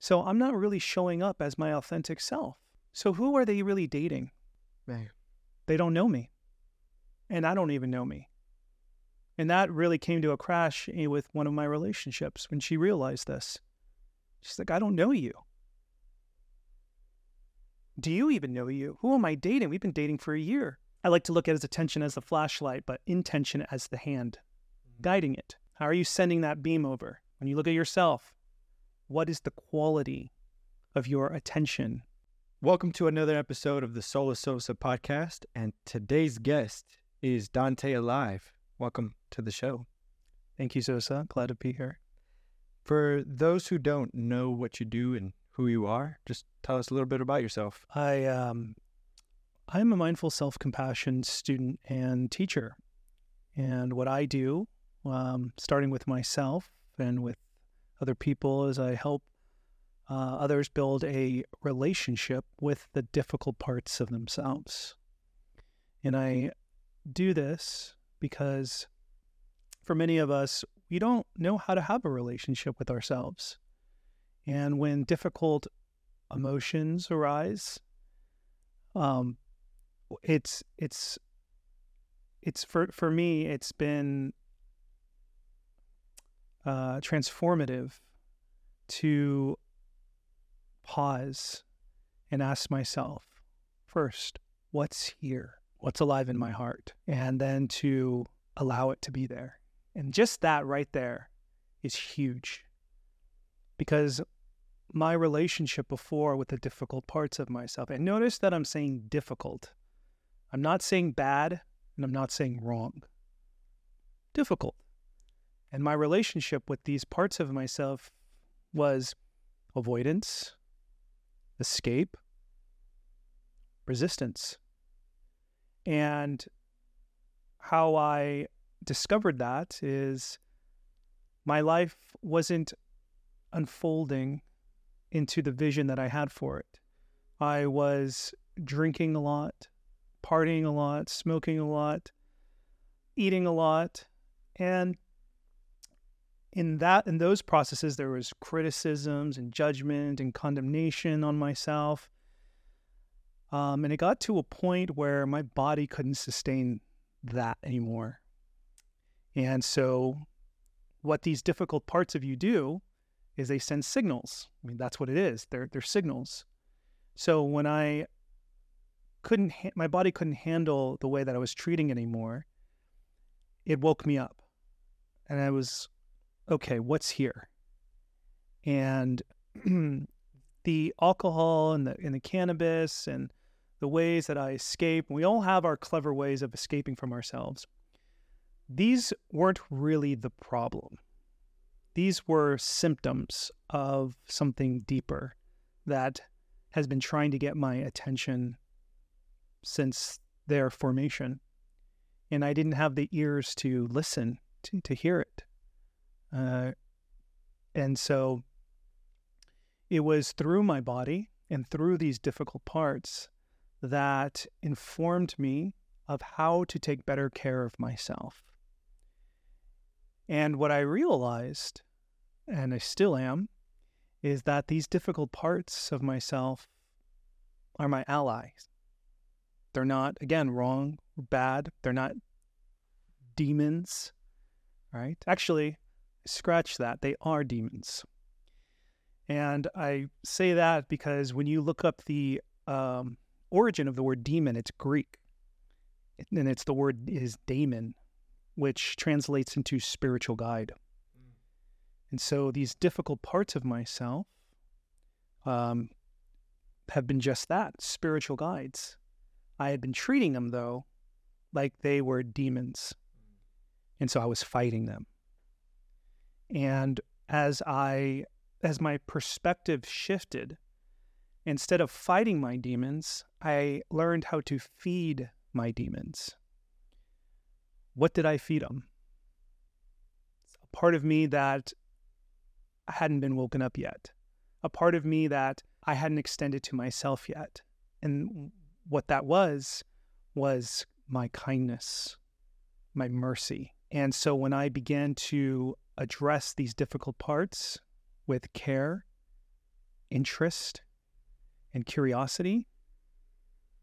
So I'm not really showing up as my authentic self. So who are they really dating? They don't know me. And I don't even know me. And that really came to a crash eh, with one of my relationships when she realized this. She's like, I don't know you. Do you even know you? Who am I dating? We've been dating for a year. I like to look at his attention as the flashlight, but intention as the hand guiding it. How are you sending that beam over? When you look at yourself, what is the quality of your attention? Welcome to another episode of the Sola Sosa podcast. And today's guest is Dante Alive. Welcome to the show. Thank you, Sosa. Glad to be here. For those who don't know what you do and who you are, just tell us a little bit about yourself. I um, I'm a mindful self compassion student and teacher, and what I do, um, starting with myself and with other people, as I help uh, others build a relationship with the difficult parts of themselves, and I do this because for many of us, we don't know how to have a relationship with ourselves. And when difficult emotions arise, um, it's it's it's for for me, it's been uh, transformative to pause and ask myself first, what's here? What's alive in my heart? And then to allow it to be there. And just that right there is huge because my relationship before with the difficult parts of myself, and notice that I'm saying difficult. I'm not saying bad and I'm not saying wrong. Difficult. And my relationship with these parts of myself was avoidance, escape, resistance. And how I discovered that is my life wasn't unfolding into the vision that I had for it. I was drinking a lot, partying a lot, smoking a lot, eating a lot, and in that in those processes there was criticisms and judgment and condemnation on myself. Um, and it got to a point where my body couldn't sustain that anymore. And so, what these difficult parts of you do is they send signals. I mean, that's what it is. They're they're signals. So when I couldn't, ha- my body couldn't handle the way that I was treating it anymore. It woke me up, and I was, okay, what's here? And the alcohol and the and the cannabis and the ways that I escape. We all have our clever ways of escaping from ourselves. These weren't really the problem these were symptoms of something deeper that has been trying to get my attention since their formation. And I didn't have the ears to listen, to, to hear it. Uh, and so it was through my body and through these difficult parts that informed me of how to take better care of myself. And what I realized, and I still am, is that these difficult parts of myself are my allies. They're not, again, wrong or bad. They're not demons, right? Actually, scratch that. They are demons. And I say that because when you look up the um, origin of the word demon, it's Greek. And it's the word is daemon, which translates into spiritual guide. Mm. And so these difficult parts of myself um, have been just that spiritual guides. I had been treating them, though, like they were demons. Mm. And so I was fighting them. And as I, as my perspective shifted, instead of fighting my demons, I learned how to feed my demons. What did I feed them? A part of me that hadn't been woken up yet, a part of me that I hadn't extended to myself yet. And what that was, was my kindness, my mercy. And so when I began to address these difficult parts with care interest and curiosity,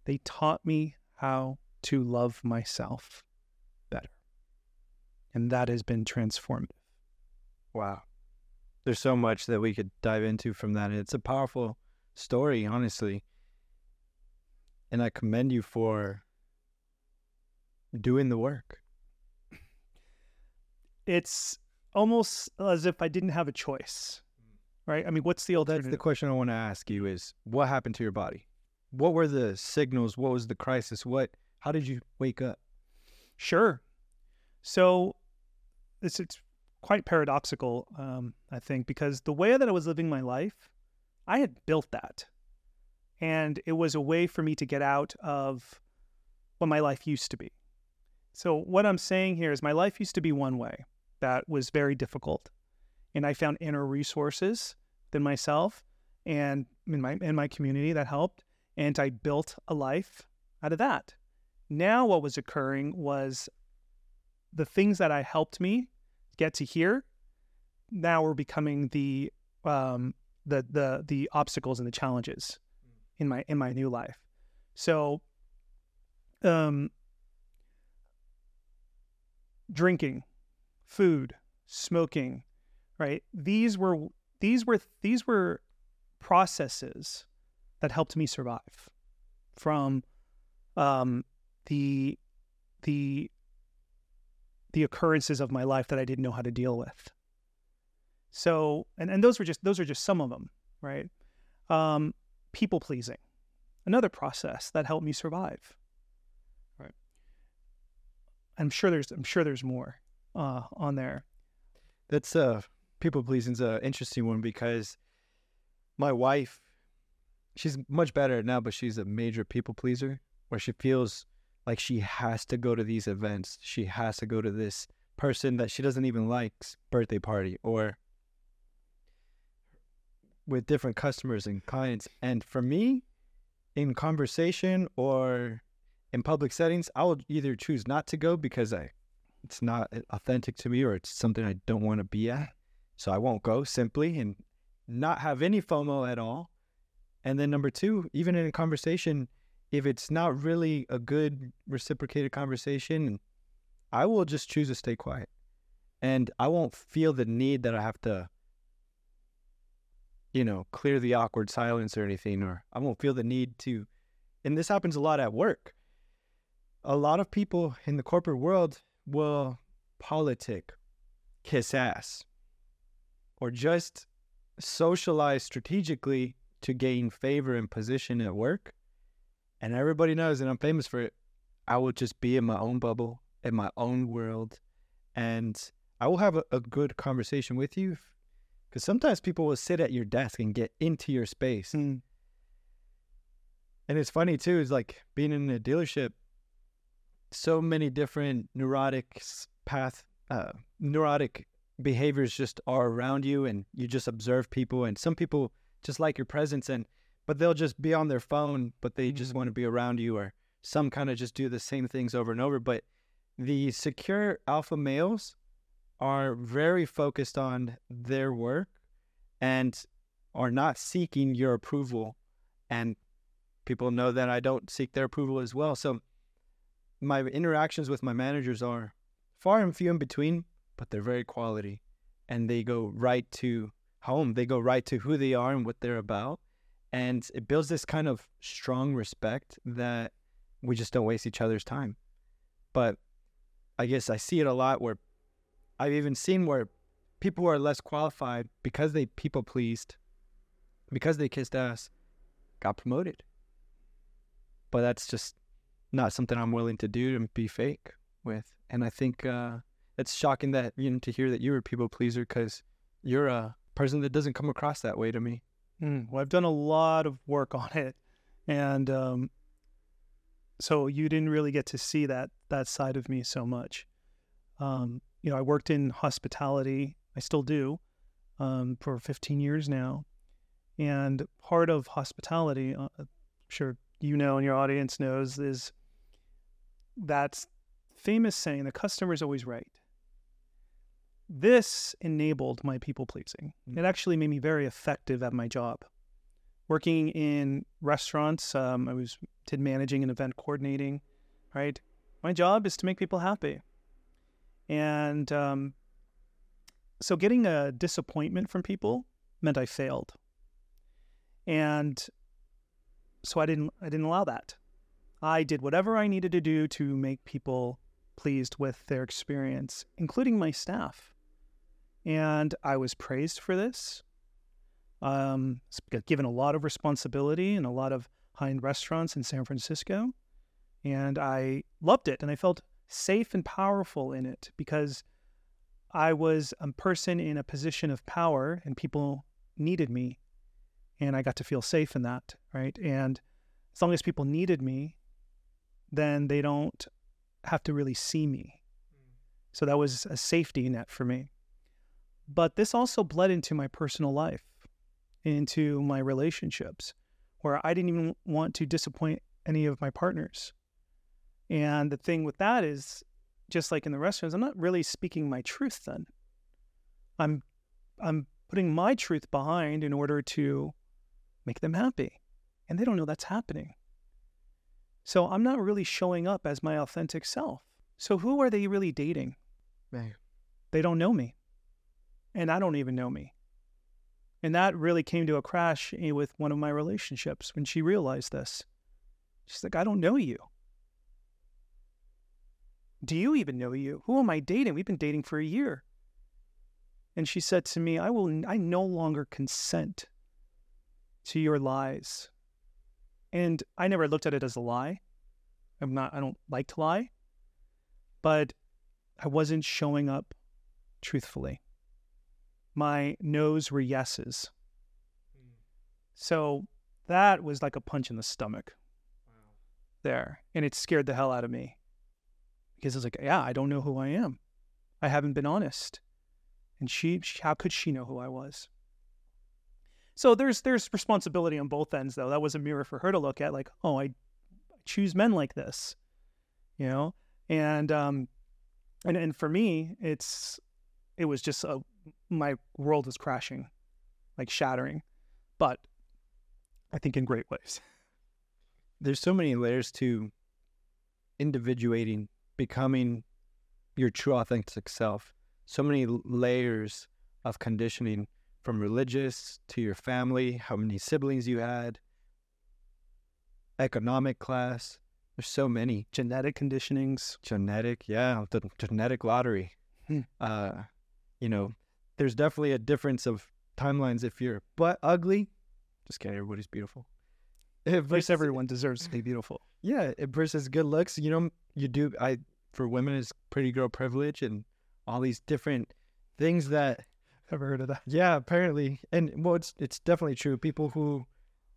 they taught me how to love myself better. And that has been transformative. Wow. There's so much that we could dive into from that. It's a powerful story, honestly. And I commend you for doing the work. It's almost as if I didn't have a choice, right? I mean, what's the alternative? That's the question I want to ask you is what happened to your body? What were the signals? What was the crisis? What how did you wake up? Sure. So it's it's quite paradoxical, um, I think, because the way that I was living my life, I had built that. And it was a way for me to get out of what my life used to be. So, what I'm saying here is my life used to be one way that was very difficult. And I found inner resources than myself and in my in my community that helped. And I built a life out of that. Now what was occurring was the things that I helped me get to here now were becoming the um, the the the obstacles and the challenges in my in my new life. So um drinking, food, smoking, right? These were these were these were processes that helped me survive from um, the the the occurrences of my life that I didn't know how to deal with. So, and, and those were just those are just some of them, right? Um, people pleasing, another process that helped me survive. Right. I'm sure there's I'm sure there's more uh, on there. That's uh people pleasing's an interesting one because my wife, she's much better now, but she's a major people pleaser where she feels like she has to go to these events. She has to go to this person that she doesn't even like's birthday party or with different customers and clients. And for me, in conversation or in public settings, I will either choose not to go because I it's not authentic to me or it's something I don't want to be at. So I won't go simply and not have any FOMO at all. And then number two, even in a conversation, if it's not really a good reciprocated conversation, I will just choose to stay quiet. And I won't feel the need that I have to, you know, clear the awkward silence or anything, or I won't feel the need to. And this happens a lot at work. A lot of people in the corporate world will politic, kiss ass, or just socialize strategically to gain favor and position at work and everybody knows that I'm famous for it, I will just be in my own bubble, in my own world, and I will have a, a good conversation with you. Because sometimes people will sit at your desk and get into your space. Mm. And it's funny too, is like being in a dealership, so many different neurotic path, uh, neurotic behaviors just are around you, and you just observe people. And some people just like your presence, and but they'll just be on their phone, but they just mm-hmm. want to be around you, or some kind of just do the same things over and over. But the secure alpha males are very focused on their work and are not seeking your approval. And people know that I don't seek their approval as well. So my interactions with my managers are far and few in between, but they're very quality. And they go right to home. They go right to who they are and what they're about and it builds this kind of strong respect that we just don't waste each other's time but i guess i see it a lot where i've even seen where people who are less qualified because they people pleased because they kissed ass got promoted but that's just not something i'm willing to do and be fake with and i think uh, it's shocking that you know to hear that you're a people pleaser because you're a person that doesn't come across that way to me Mm, well, I've done a lot of work on it, and um, so you didn't really get to see that that side of me so much. Um, you know, I worked in hospitality. I still do um, for 15 years now, and part of hospitality, uh, I'm sure you know and your audience knows, is that famous saying: "The customer is always right." This enabled my people pleasing. Mm. It actually made me very effective at my job working in restaurants. Um, I was did managing and event coordinating. Right, my job is to make people happy, and um, so getting a disappointment from people meant I failed, and so I didn't I didn't allow that. I did whatever I needed to do to make people pleased with their experience, including my staff. And I was praised for this. Um, given a lot of responsibility and a lot of high end restaurants in San Francisco. And I loved it and I felt safe and powerful in it because I was a person in a position of power and people needed me. And I got to feel safe in that, right? And as long as people needed me, then they don't have to really see me. So that was a safety net for me. But this also bled into my personal life, into my relationships, where I didn't even want to disappoint any of my partners. And the thing with that is, just like in the restaurants, I'm not really speaking my truth then. I'm I'm putting my truth behind in order to make them happy. And they don't know that's happening. So I'm not really showing up as my authentic self. So who are they really dating? Man. They don't know me. And I don't even know me. And that really came to a crash with one of my relationships when she realized this. She's like, I don't know you. Do you even know you? Who am I dating? We've been dating for a year. And she said to me, I will I no longer consent to your lies. And I never looked at it as a lie. I'm not, I don't like to lie, but I wasn't showing up truthfully. My no's were yeses. So that was like a punch in the stomach wow. there. And it scared the hell out of me because I was like, yeah, I don't know who I am. I haven't been honest. And she, she how could she know who I was? So there's there's responsibility on both ends though. That was a mirror for her to look at, like, oh, I choose men like this, you know, and um, and and for me, it's it was just a my world was crashing, like shattering, but I think in great ways. There's so many layers to individuating, becoming your true authentic self. So many layers of conditioning from religious to your family, how many siblings you had, economic class. There's so many genetic conditionings. Genetic, yeah, the genetic lottery. Hmm. Uh, you know, there's definitely a difference of timelines. If you're but ugly, just kidding. Everybody's beautiful. If least everyone deserves to be beautiful. Yeah, it versus good looks. You know, you do. I for women is pretty girl privilege and all these different things that Ever heard of that? Yeah, apparently, and well, it's it's definitely true. People who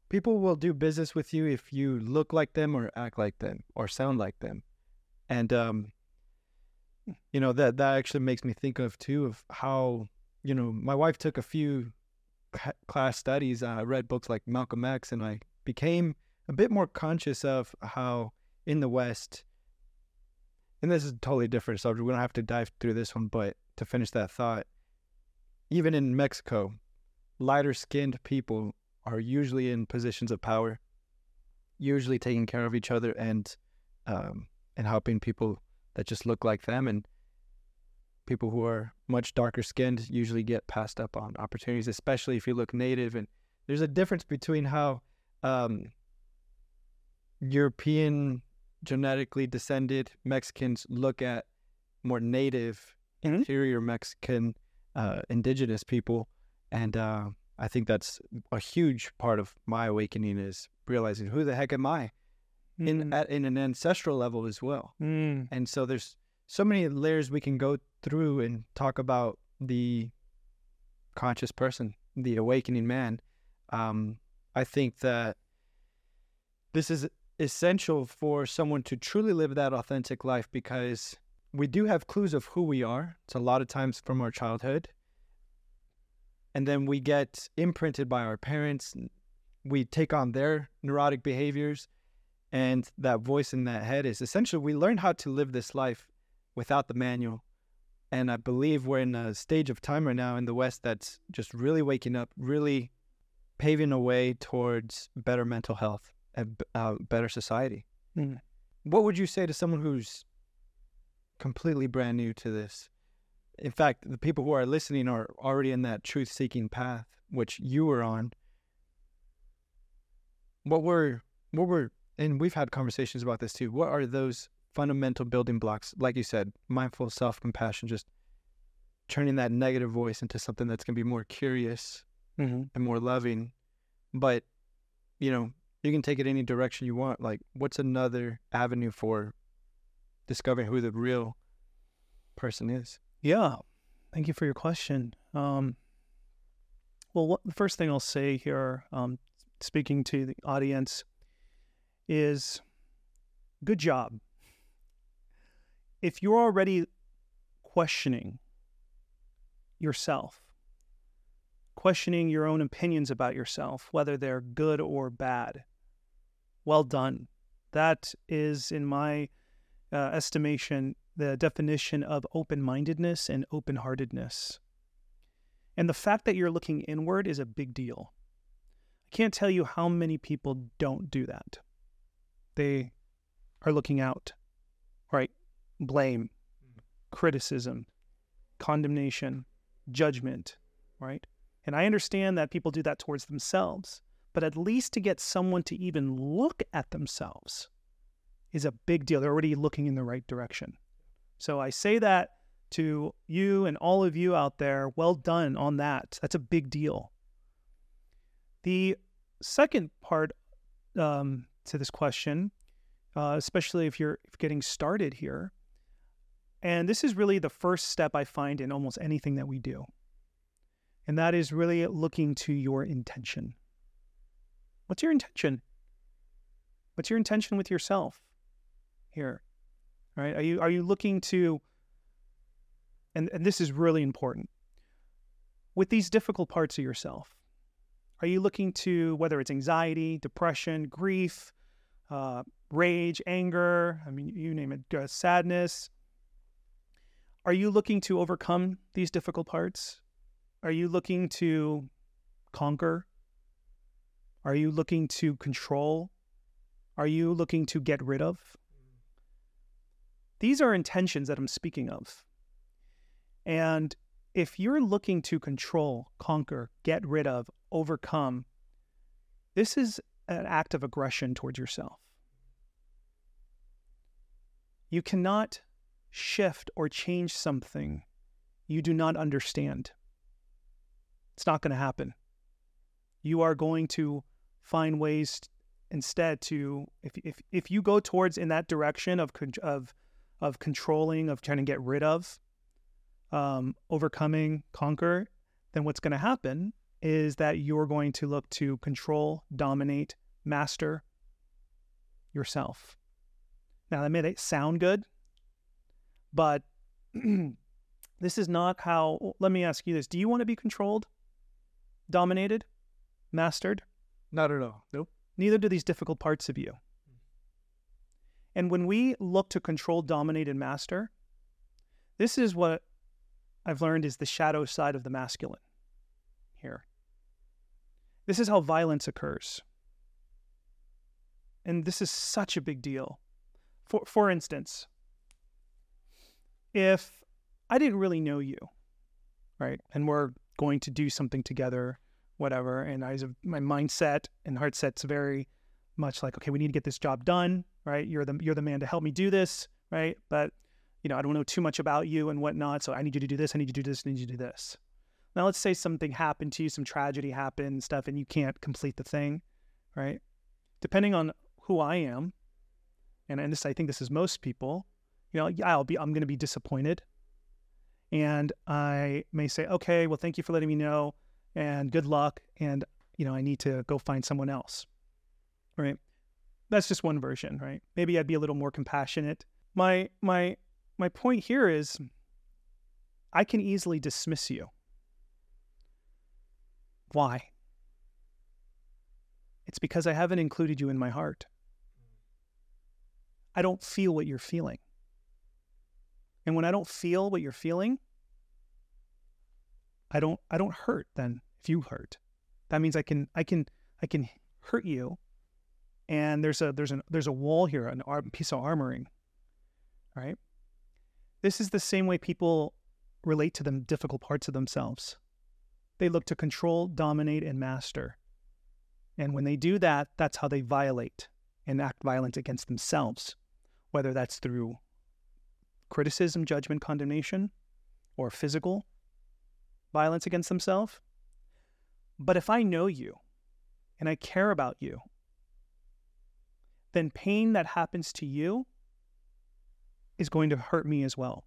people will do business with you if you look like them or act like them or sound like them, and um, you know that that actually makes me think of too of how you know my wife took a few class studies. I read books like Malcolm X, and I became a bit more conscious of how in the West, and this is a totally different subject. We don't have to dive through this one, but to finish that thought even in Mexico, lighter skinned people are usually in positions of power, usually taking care of each other and um, and helping people that just look like them. And people who are much darker skinned usually get passed up on opportunities, especially if you look native. And there's a difference between how um, European genetically descended Mexicans look at more native mm-hmm. interior Mexican uh, indigenous people, and uh, I think that's a huge part of my awakening is realizing who the heck am I, mm. in at in an ancestral level as well. Mm. And so there's so many layers we can go through and talk about the conscious person, the awakening man. Um, I think that this is essential for someone to truly live that authentic life because we do have clues of who we are. It's a lot of times from our childhood. And then we get imprinted by our parents. We take on their neurotic behaviors. And that voice in that head is essentially we learn how to live this life without the manual. And I believe we're in a stage of time right now in the West that's just really waking up, really paving a way towards better mental health and uh, better society. Mm. What would you say to someone who's completely brand new to this? In fact, the people who are listening are already in that truth seeking path, which you were on. What were, what were, and we've had conversations about this too. What are those fundamental building blocks? Like you said, mindful self compassion, just turning that negative voice into something that's going to be more curious Mm-hmm. and more loving. But, you know, you can take it any direction you want. Like, what's another avenue for discovering who the real person is? Yeah. Thank you for your question. Um, well, what, the first thing I'll say here, um, speaking to the audience, is good job. If you're already questioning yourself, questioning your own opinions about yourself, whether they're good or bad, well done. That is, in my uh, estimation, the definition of open mindedness and open heartedness. And the fact that you're looking inward is a big deal. I can't tell you how many people don't do that. They are looking out, right? Blame, criticism, condemnation, judgment, right? And I understand that people do that towards themselves, but at least to get someone to even look at themselves is a big deal. They're already looking in the right direction. So I say that to you and all of you out there. Well done on that. That's a big deal. The second part um, to this question, uh, especially if you're getting started here, and this is really the first step I find in almost anything that we do, and that is really looking to your intention. What's your intention? What's your intention with yourself here? Right? Are you are you looking to and, and this is really important. With these difficult parts of yourself, are you looking to whether it's anxiety, depression, grief, uh, rage, anger, I mean, you name it, uh, sadness? Are you looking to overcome these difficult parts? Are you looking to conquer? Are you looking to control? Are you looking to get rid of? These are intentions that I'm speaking of. And if you're looking to control, conquer, get rid of, overcome, this is an act of aggression towards yourself. You cannot shift or change something you do not understand. It's not going to happen. You are going to find ways instead to if if if you go towards in that direction of of of controlling, of trying to get rid of, um, overcoming, conquer, then what's going to happen is that you're going to look to control, dominate, master yourself. Now, that may sound good, but this is not how. Let me ask you this Do you want to be controlled, dominated, mastered? Not at all. Nope. Neither do these difficult parts of you. And when we look to control, dominate, and master, this is what I've learned is the shadow side of the masculine here. This is how violence occurs. And this is such a big deal. For, for instance, if I didn't really know you, right, and we're going to do something together, whatever, and I my mindset and heart set's very much like, okay, we need to get this job done, right? You're the you're the man to help me do this, right? But you know, I don't know too much about you and whatnot, so I need you to do this, I need you to do this, I need you to do this. Now, let's say something happened to you, some tragedy happened stuff, and you can't complete the thing, right? Depending on who I am, and, and this, I think this is most people, you know, yeah, I'll be, I'm to be disappointed. And I may say, okay, well, thank you for letting me know and good luck. And, you know, I need to go find someone else, right? That's just one version, right? Maybe I'd be a little more compassionate. My, my, my point here is I can easily dismiss you. Why? It's because I haven't included you in my heart. I don't feel what you're feeling. And when I don't feel what you're feeling, I don't I don't hurt then if you hurt. That means I can I can I can hurt you, and there's a there's an there's a wall here, an piece of armoring. Right. This is the same way people relate to the difficult parts of themselves. They look to control, dominate, and master. And when they do that, that's how they violate and act violent against themselves, whether that's through criticism, judgment, condemnation, or physical violence against themselves. But if I know you and I care about you, then pain that happens to you is going to hurt me as well.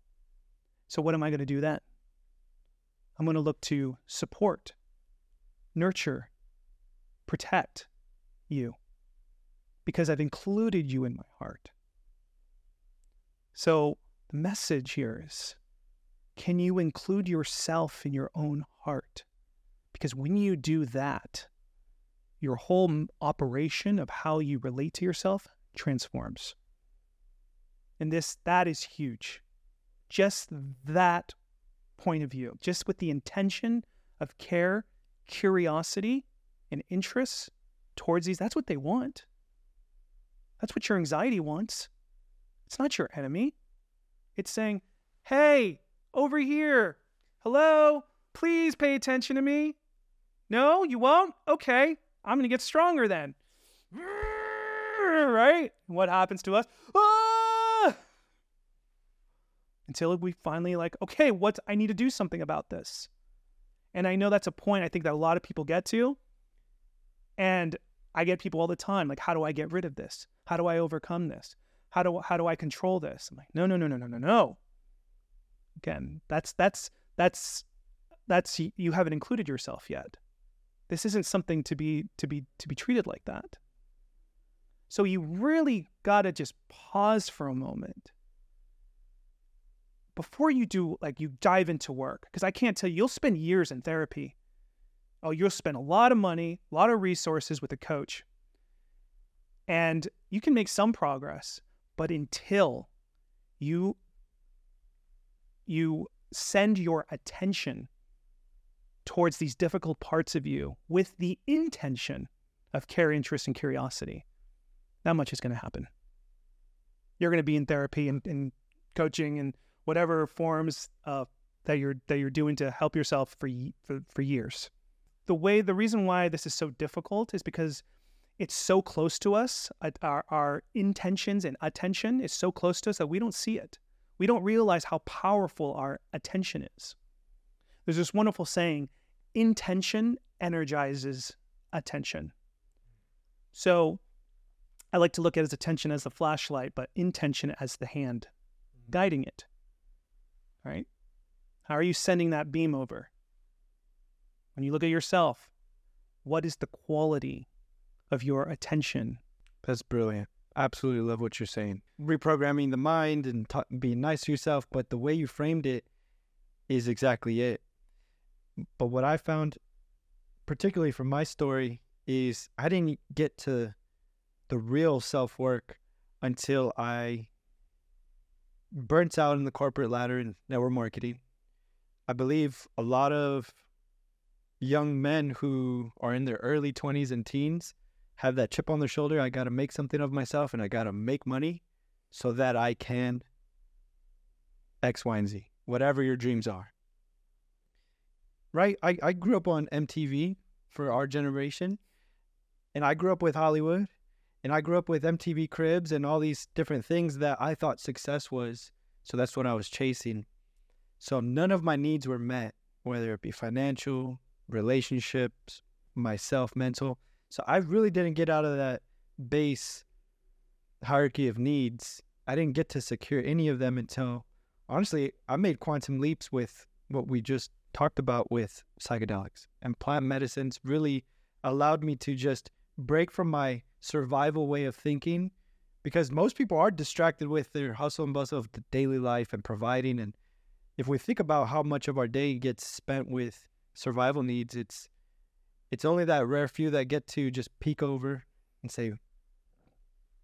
So, what am I going to do then? I'm going to look to support, nurture, protect you because I've included you in my heart. So, the message here is can you include yourself in your own heart? Because when you do that, your whole operation of how you relate to yourself transforms. And this that is huge. Just that point of view, just with the intention of care, curiosity, and interest towards these, that's what they want. That's what your anxiety wants. It's not your enemy. It's saying, hey, over here. Hello? Please pay attention to me. No, you won't? Okay. I'm going to get stronger then. Right? What happens to us? Until we finally like, okay, what I need to do something about this. And I know that's a point I think that a lot of people get to. And I get people all the time like, how do I get rid of this? How do I overcome this? How do how do I control this? I'm like, no, no, no, no, no, no, no. Again, that's that's that's that's you haven't included yourself yet. This isn't something to be to be to be treated like that. So you really got to just pause for a moment before you do like you dive into work because I can't tell you you'll spend years in therapy. Oh, you'll spend a lot of money, a lot of resources with a coach. And you can make some progress, but until you you send your attention towards these difficult parts of you with the intention of care, interest, and curiosity, not much is going to happen. You're going to be in therapy and, and coaching and whatever forms uh, that you're that you're doing to help yourself for, for for years. The way the reason why this is so difficult is because it's so close to us. Our our intentions and attention is so close to us that we don't see it. We don't realize how powerful our attention is. There's this wonderful saying intention energizes attention. So I like to look at his attention as the flashlight, but intention as the hand mm-hmm. guiding it. Right? How are you sending that beam over? When you look at yourself, what is the quality of your attention? That's brilliant. Absolutely love what you're saying. Reprogramming the mind and t- being nice to yourself, but the way you framed it is exactly it. But what I found, particularly from my story, is I didn't get to the real self work until I burnt out in the corporate ladder in network marketing. I believe a lot of young men who are in their early 20s and teens have that chip on their shoulder. I got to make something of myself and I got to make money so that I can X, Y, and Z, whatever your dreams are right? I, I grew up on MTV for our generation, and I grew up with Hollywood, and I grew up with MTV Cribs and all these different things that I thought success was. So that's what I was chasing. So none of my needs were met, whether it be financial, relationships, myself, mental. So I really didn't get out of that base hierarchy of needs. I didn't get to secure any of them until honestly, I made quantum leaps with what we just talked about with psychedelics and plant medicines really allowed me to just break from my survival way of thinking because most people are distracted with their hustle and bustle of the daily life and providing and if we think about how much of our day gets spent with survival needs it's it's only that rare few that get to just peek over and say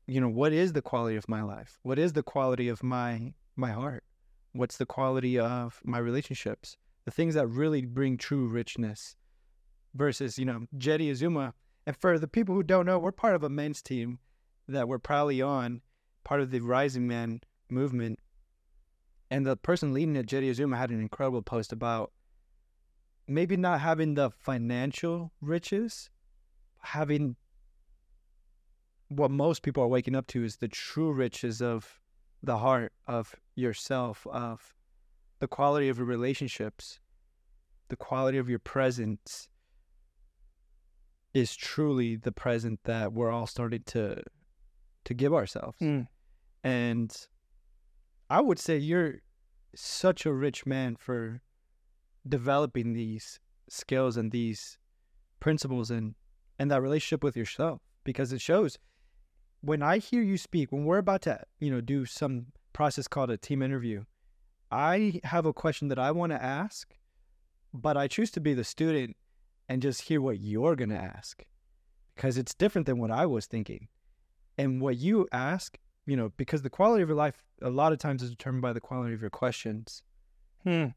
you know what is the quality of my life? What is the quality of my my heart? What's the quality of my relationships the things that really bring true richness. versus, you know, Jeddy Azuma. And for the people who don't know, we're part of a men's team that we're proudly on, part of the Rising Man movement. And the person leading it, Jeddy Azuma, had an incredible post about maybe not having the financial riches, having what most people are waking up to is the true riches of the heart, of yourself, of the quality of your relationships, the quality of your presence is truly the present that we're all starting to to give ourselves. Mm. And I would say you're such a rich man for developing these skills and these principles and and that relationship with yourself because it shows when I hear you speak when we're about to you know do some process called a team interview I have a question that I want to ask but I choose to be the student and just hear what you're going to ask because it's different than what I was thinking and what you ask you know because the quality of your life a lot of times is determined by the quality of your questions Hmm.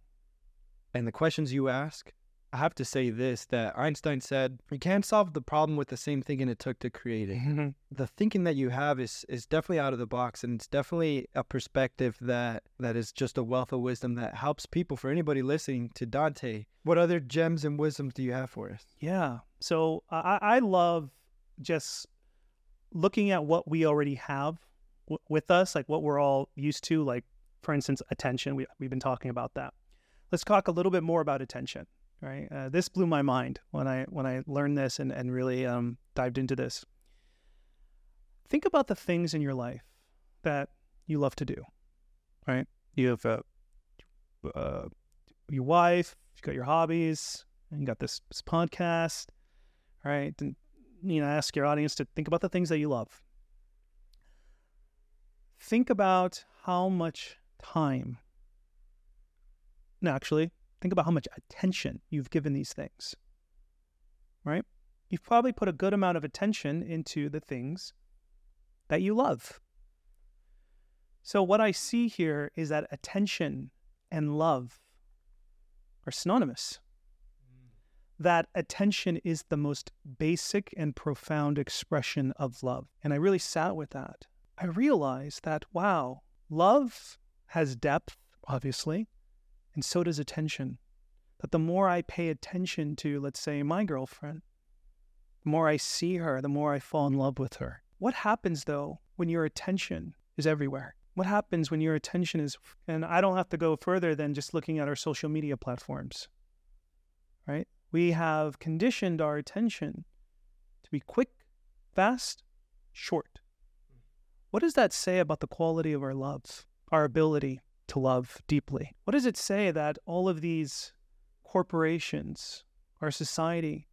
and the questions you ask, I have to say this that Einstein said, you can't solve the problem with the same thinking it took to create it. Mm-hmm. The thinking that you have is is definitely out of the box and it's definitely a perspective that that is just a wealth of wisdom that helps people for anybody listening to Dante. What other gems and wisdoms do you have for us? Yeah. So I, I love just looking at what we already have w- with us, like what we're all used to. Like, for instance, attention. We, we've been talking about that. Let's talk a little bit more about attention. Right. Uh, this blew my mind when I when I learned this and and really um, dived into this. Think about the things in your life that you love to do. Right. You have a, uh, your wife. You got your hobbies. And you got this, this podcast right? And you know, ask your audience to think about the things that you love. Think about how much time. No, actually, think about how much attention you've given these things. Right? You've probably put a good amount of attention into the things that you love. So, what I see here is that attention and love are synonymous that attention is the most basic and profound expression of love. And I really sat with that. I realized that, wow, love has depth, obviously, and so does attention. That the more I pay attention to, let's say, my girlfriend, the more I see her, the more I fall in love with her. What happens, though, when your attention is everywhere? What happens when your attention is, and I don't have to go further than just looking at our social media platforms, right? we have conditioned our attention to be quick, fast, short. What does that say about the quality of our love, our ability to love deeply? What does it say that all of these corporations, our society,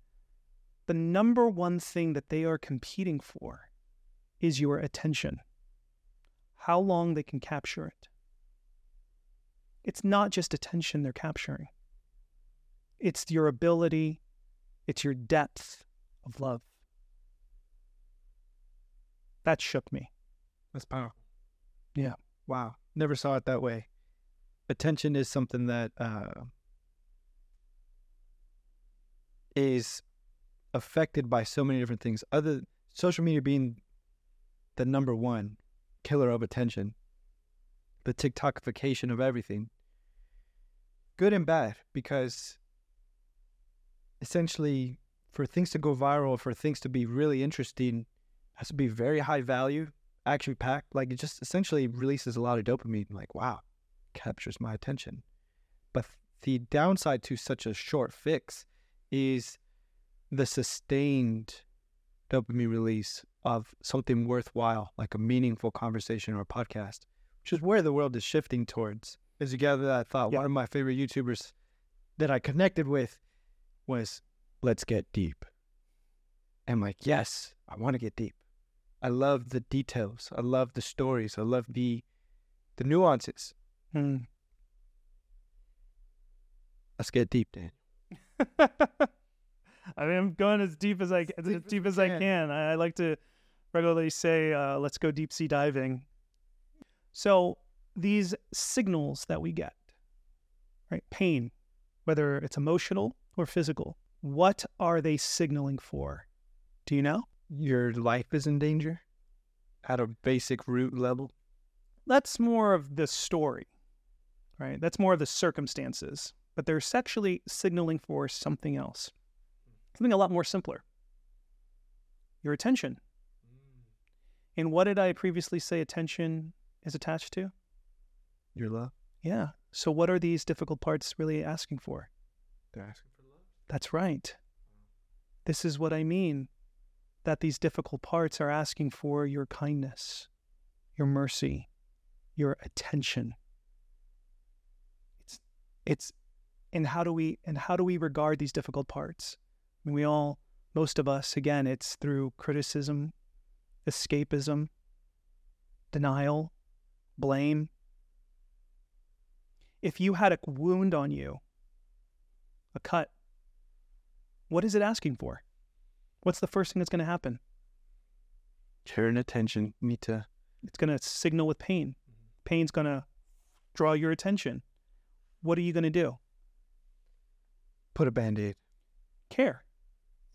the number one thing that they are competing for is your attention? How long they can capture it. It's not just attention they're capturing it's your ability, it's your depth of love. That shook me. That's powerful. Yeah. Wow. Never saw it that way. Attention is something that uh, is affected by so many different things. Other social media being the number one killer of attention, the TikTokification of everything, good and bad, because essentially for things to go viral, for things to be really interesting, has to be very high value, action packed. Like it just essentially releases a lot of dopamine. Like, wow, captures my attention. But the downside to such a short fix is the sustained dopamine release of something worthwhile, like a meaningful conversation or a podcast, which is where the world is shifting towards. As you gather that thought, Yeah. one of my favorite YouTubers that I connected with was let's get deep. I'm like, yes, I want to get deep. I love the details. I love the stories. I love the the nuances. Hmm. Let's get deep, Dan. I mean, I'm going as deep as I as deep deep as as I can. can. I, I like to regularly say, uh, "Let's go deep sea diving." So these signals that we get, right? Pain, whether it's emotional or physical, what are they signaling for? Do you know? Your life is in danger at a basic root level. That's more of the story, right? That's more of the circumstances, but they're sexually signaling for something else, something a lot more simpler your attention. And what did I previously say attention is attached to? Your love. Yeah. So, what are these difficult parts really asking for? They're asking for love. That's right. This is what I mean that these difficult parts are asking for your kindness, your mercy, your attention. It's it's and how do we and how do we regard these difficult parts? I mean, we all most of us again, it's through criticism, escapism, denial, blame. If you had a wound on you, a cut, what is it asking for? What's the first thing that's going to happen? Turn attention need to. It's going to signal with pain. Mm-hmm. Pain's going to draw your attention. What are you going to do? Put a band aid. Care.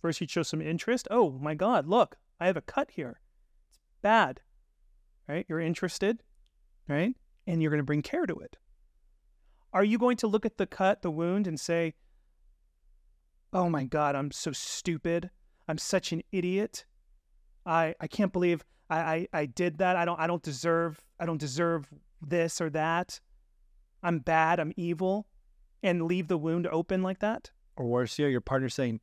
First, you show some interest. Oh my God, look, I have a cut here. It's bad. Right? You're interested, right? And you're going to bring care to it. Are you going to look at the cut, the wound, and say, Oh my God, I'm so stupid. I'm such an idiot. I, I can't believe I, I, I did that. I don't I don't deserve I don't deserve this or that. I'm bad, I'm evil, and leave the wound open like that? Or worse, know, your partner saying,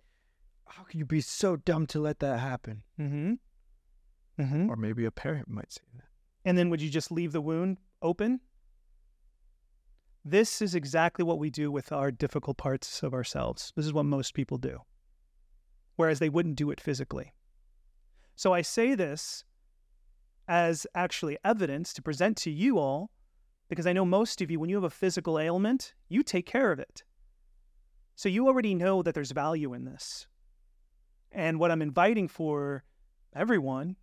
How can you be so dumb to let that happen? Mm-hmm. Mm-hmm. Or maybe a parent might say that. And then would you just leave the wound open? This is exactly what we do with our difficult parts of ourselves. This is what most people do, whereas they wouldn't do it physically. So I say this as actually evidence to present to you all, because I know most of you, when you have a physical ailment, you take care of it. So you already know that there's value in this. And what I'm inviting for everyone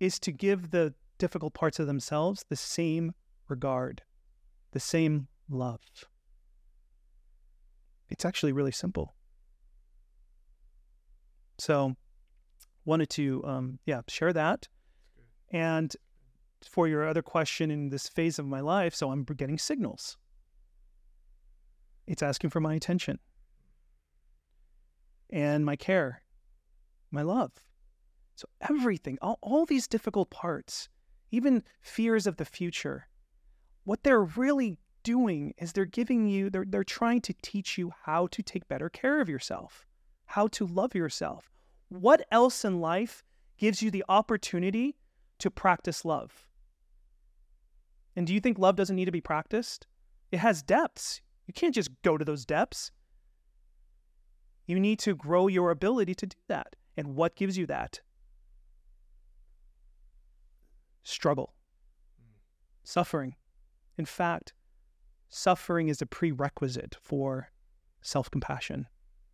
is to give the difficult parts of themselves the same regard, the same love. It's actually really simple. So, wanted to, um, yeah, share that. And for your other question in this phase of my life, so I'm getting signals. It's asking for my attention and my care, my love. So, everything, all, all these difficult parts, even fears of the future, what they're really doing is they're giving you, they're, they're trying to teach you how to take better care of yourself, how to love yourself. What else in life gives you the opportunity to practice love? And do you think love doesn't need to be practiced? It has depths. You can't just go to those depths. You need to grow your ability to do that. And what gives you that? Struggle, suffering. In fact, suffering is a prerequisite for self compassion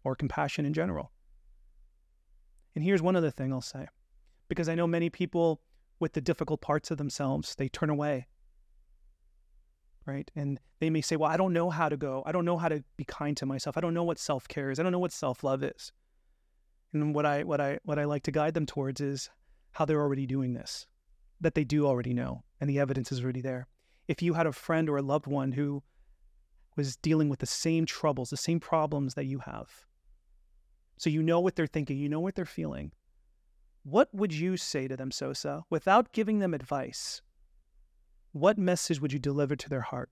or compassion in general. And here's one other thing I'll say because I know many people with the difficult parts of themselves, they turn away. Right. And they may say, Well, I don't know how to go. I don't know how to be kind to myself. I don't know what self care is. I don't know what self love is. And what I what I what I like to guide them towards is how they're already doing this, that they do already know, and the evidence is already there. If you had a friend or a loved one who was dealing with the same troubles, the same problems that you have, so you know what they're thinking, you know what they're feeling, what would you say to them, Sosa, without giving them advice? What message would you deliver to their heart?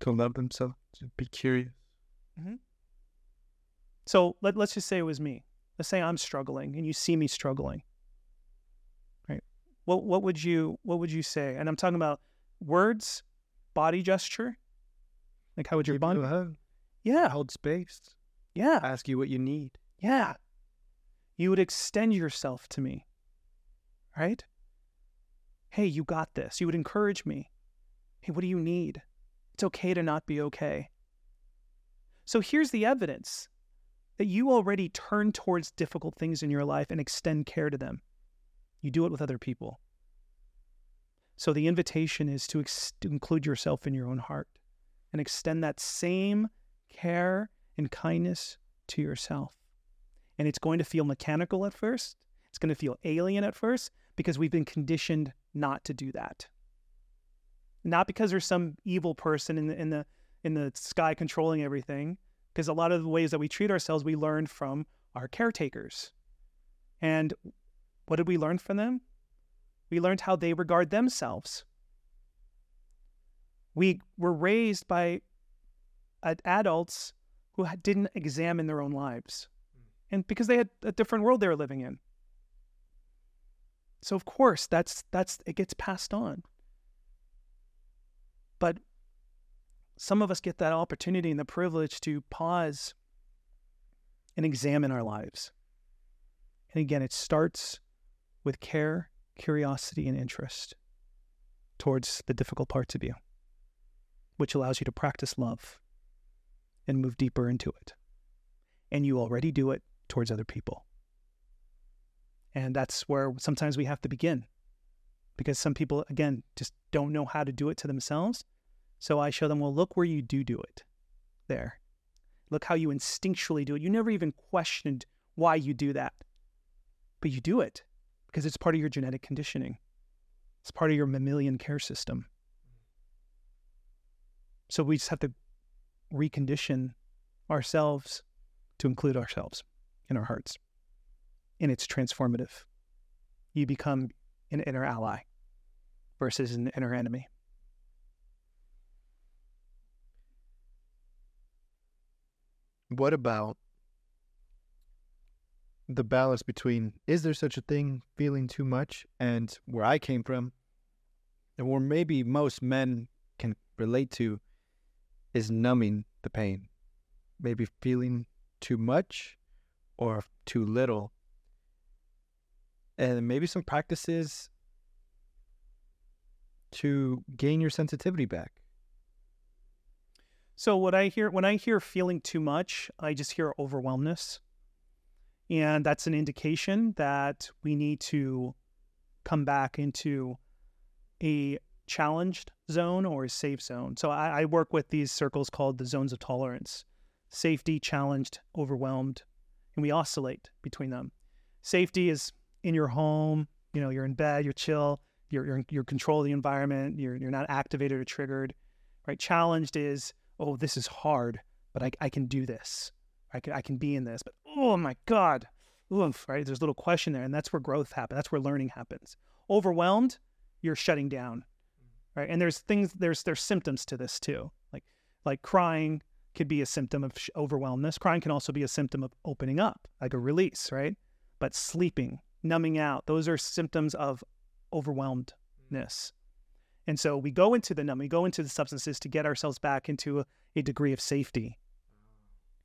To love themselves, to be curious. Mm-hmm. So let, let's just say it was me. Let's say I'm struggling and you see me struggling. Right? What what would you what would you say? And I'm talking about words, body gesture. Like how would your Give body you hug, Yeah. hold space, Yeah. ask you what you need. Yeah. You would extend yourself to me. Right? Hey, you got this. You would encourage me. Hey, what do you need? It's okay to not be okay. So here's the evidence that you already turn towards difficult things in your life and extend care to them. You do it with other people. So the invitation is to, ex- include yourself in your own heart and extend that same care and kindness to yourself. And it's going to feel mechanical at first. It's going to feel alien at first because we've been conditioned not to do that. Not because there's some evil person in the in the in the sky controlling everything, because a lot of the ways that we treat ourselves we learned from our caretakers. And what did we learn from them? We learned how they regard themselves. We were raised by adults who didn't examine their own lives. Hmm. And because they had a different world they were living in. So of course that's that's it gets passed on. But some of us get that opportunity and the privilege to pause and examine our lives. And again, it starts with care, curiosity, and interest towards the difficult parts of you, which allows you to practice love and move deeper into it. And you already do it towards other people. And that's where sometimes we have to begin because some people, again, just don't know how to do it to themselves. So I show them, well, look where you do do it there. Look how you instinctually do it. You never even questioned why you do that, but you do it because it's part of your genetic conditioning. It's part of your mammalian care system. So we just have to recondition ourselves to include ourselves in our hearts. And it's transformative. You become an inner ally versus an inner enemy. What about the balance between is there such a thing feeling too much and where I came from and where maybe most men can relate to is numbing the pain. Maybe feeling too much or too little. And maybe some practices to gain your sensitivity back. So what I hear when I hear feeling too much, I just hear overwhelmness. And that's an indication that we need to come back into a challenged zone or a safe zone. So I, I, work with these circles called the zones of tolerance safety, challenged, overwhelmed, and we oscillate between them. Safety is in your home, you know, you're in bed, you're chill, you're, you're, you're control the environment, you're, you're not activated or triggered, right? Challenged is, oh, this is hard, but I, I can do this. I can, I can be in this, but oh my God, oof, right? There's a little question there, and that's where growth happens. That's where learning happens. Overwhelmed, you're shutting down right? And there's things there's there's symptoms to this too, like like crying could be a symptom of overwhelmness. Crying can also be a symptom of opening up, like a release, right? But sleeping, numbing out, those are symptoms of overwhelmedness. Mm. And so we go into the numb, we go into the substances to get ourselves back into a, a degree of safety.